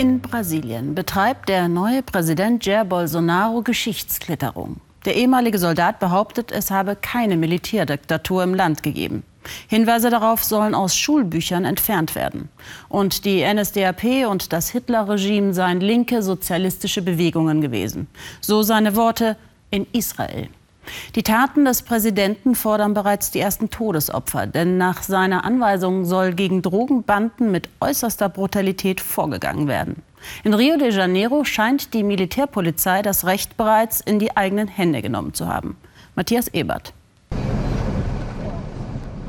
In Brasilien betreibt der neue Präsident Jair Bolsonaro Geschichtsklitterung. Der ehemalige Soldat behauptet, es habe keine Militärdiktatur im Land gegeben. Hinweise darauf sollen aus Schulbüchern entfernt werden. Und die NSDAP und das Hitlerregime seien linke sozialistische Bewegungen gewesen. So seine Worte in Israel. Die Taten des Präsidenten fordern bereits die ersten Todesopfer, denn nach seiner Anweisung soll gegen Drogenbanden mit äußerster Brutalität vorgegangen werden. In Rio de Janeiro scheint die Militärpolizei das Recht bereits in die eigenen Hände genommen zu haben. Matthias Ebert.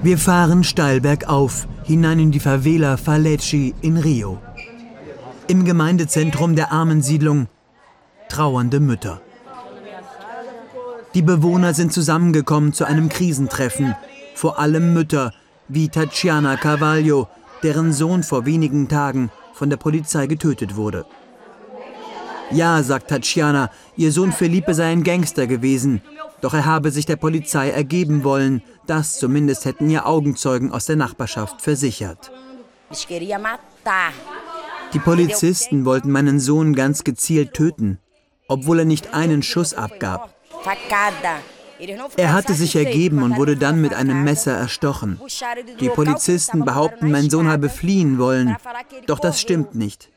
Wir fahren steil bergauf, hinein in die Favela Falecci in Rio. Im Gemeindezentrum der Armensiedlung trauernde Mütter. Die Bewohner sind zusammengekommen zu einem Krisentreffen, vor allem Mütter wie Tatiana Carvalho, deren Sohn vor wenigen Tagen von der Polizei getötet wurde. Ja, sagt Tatjana, ihr Sohn Felipe sei ein Gangster gewesen, doch er habe sich der Polizei ergeben wollen. Das zumindest hätten ihr Augenzeugen aus der Nachbarschaft versichert. Die Polizisten wollten meinen Sohn ganz gezielt töten, obwohl er nicht einen Schuss abgab. Er hatte sich ergeben und wurde dann mit einem Messer erstochen. Die Polizisten behaupten, mein Sohn habe fliehen wollen. Doch das stimmt nicht.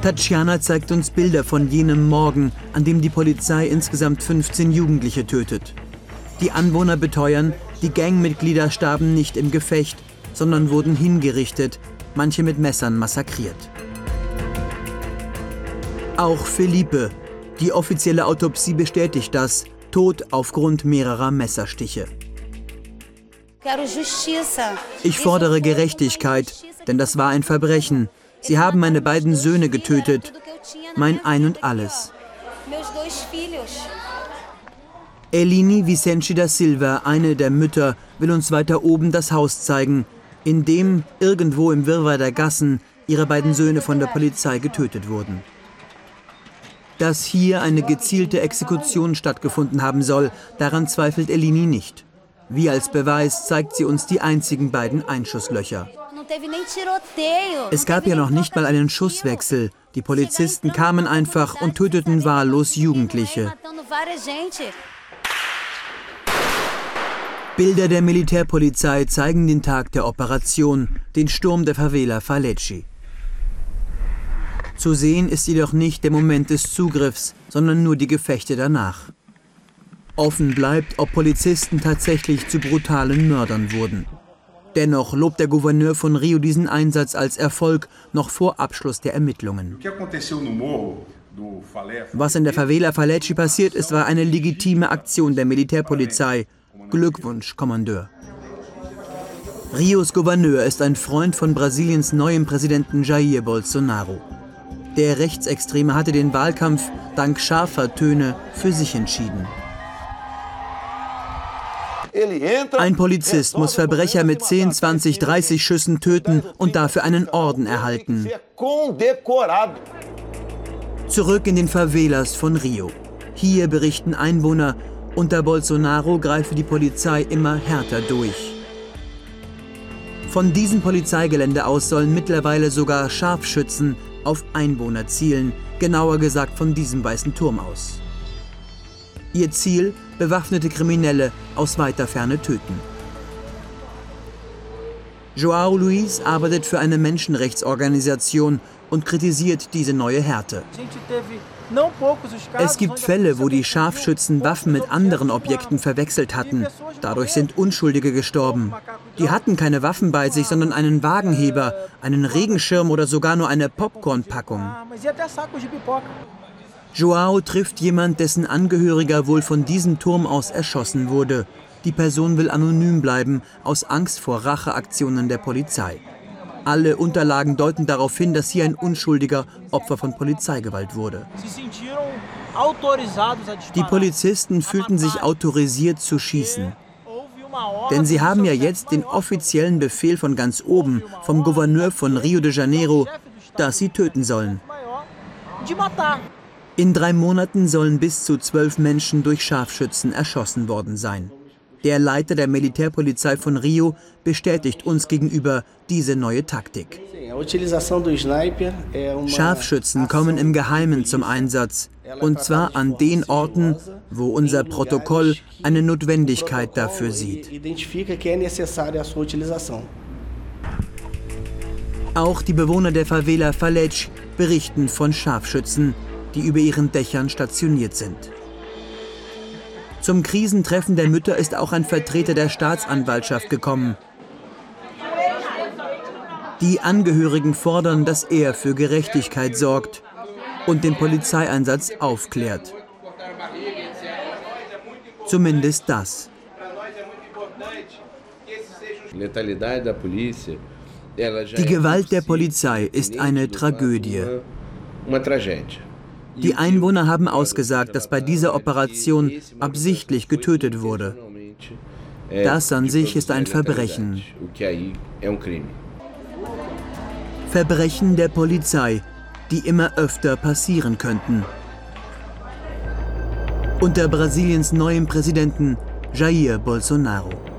Tatjana zeigt uns Bilder von jenem Morgen, an dem die Polizei insgesamt 15 Jugendliche tötet. Die Anwohner beteuern, die Gangmitglieder starben nicht im Gefecht, sondern wurden hingerichtet, manche mit Messern massakriert. Auch Felipe, die offizielle Autopsie bestätigt das, tot aufgrund mehrerer Messerstiche. Ich fordere Gerechtigkeit, denn das war ein Verbrechen. Sie haben meine beiden Söhne getötet, mein Ein und alles. Elini Vicente da Silva, eine der Mütter, will uns weiter oben das Haus zeigen, in dem irgendwo im Wirrwarr der Gassen ihre beiden Söhne von der Polizei getötet wurden dass hier eine gezielte Exekution stattgefunden haben soll, daran zweifelt Elini nicht. Wie als Beweis zeigt sie uns die einzigen beiden Einschusslöcher. Es gab ja noch nicht mal einen Schusswechsel. Die Polizisten kamen einfach und töteten wahllos Jugendliche. Bilder der Militärpolizei zeigen den Tag der Operation, den Sturm der Favela Falecci. Zu sehen ist jedoch nicht der Moment des Zugriffs, sondern nur die Gefechte danach. Offen bleibt, ob Polizisten tatsächlich zu brutalen Mördern wurden. Dennoch lobt der Gouverneur von Rio diesen Einsatz als Erfolg noch vor Abschluss der Ermittlungen. Was in der Favela Falecci passiert ist, war eine legitime Aktion der Militärpolizei. Glückwunsch, Kommandeur. Rios Gouverneur ist ein Freund von Brasiliens neuem Präsidenten Jair Bolsonaro. Der Rechtsextreme hatte den Wahlkampf dank scharfer Töne für sich entschieden. Ein Polizist muss Verbrecher mit 10, 20, 30 Schüssen töten und dafür einen Orden erhalten. Zurück in den Favelas von Rio. Hier berichten Einwohner, unter Bolsonaro greife die Polizei immer härter durch. Von diesem Polizeigelände aus sollen mittlerweile sogar Scharfschützen auf Einwohner zielen, genauer gesagt von diesem weißen Turm aus. Ihr Ziel, bewaffnete Kriminelle aus weiter Ferne töten. Joao Luis arbeitet für eine Menschenrechtsorganisation und kritisiert diese neue Härte. Es gibt Fälle, wo die Scharfschützen Waffen mit anderen Objekten verwechselt hatten. Dadurch sind Unschuldige gestorben. Die hatten keine Waffen bei sich, sondern einen Wagenheber, einen Regenschirm oder sogar nur eine Popcornpackung. Joao trifft jemand, dessen Angehöriger wohl von diesem Turm aus erschossen wurde. Die Person will anonym bleiben, aus Angst vor Racheaktionen der Polizei. Alle Unterlagen deuten darauf hin, dass hier ein Unschuldiger Opfer von Polizeigewalt wurde. Die Polizisten fühlten sich autorisiert zu schießen. Denn sie haben ja jetzt den offiziellen Befehl von ganz oben, vom Gouverneur von Rio de Janeiro, dass sie töten sollen. In drei Monaten sollen bis zu zwölf Menschen durch Scharfschützen erschossen worden sein. Der Leiter der Militärpolizei von Rio bestätigt uns gegenüber diese neue Taktik. Scharfschützen kommen im Geheimen zum Einsatz. Und zwar an den Orten, wo unser Protokoll eine Notwendigkeit dafür sieht. Auch die Bewohner der Favela Falech berichten von Scharfschützen, die über ihren Dächern stationiert sind. Zum Krisentreffen der Mütter ist auch ein Vertreter der Staatsanwaltschaft gekommen. Die Angehörigen fordern, dass er für Gerechtigkeit sorgt und den Polizeieinsatz aufklärt. Zumindest das. Die Gewalt der Polizei ist eine Tragödie. Die Einwohner haben ausgesagt, dass bei dieser Operation absichtlich getötet wurde. Das an sich ist ein Verbrechen. Verbrechen der Polizei, die immer öfter passieren könnten. Unter Brasiliens neuem Präsidenten Jair Bolsonaro.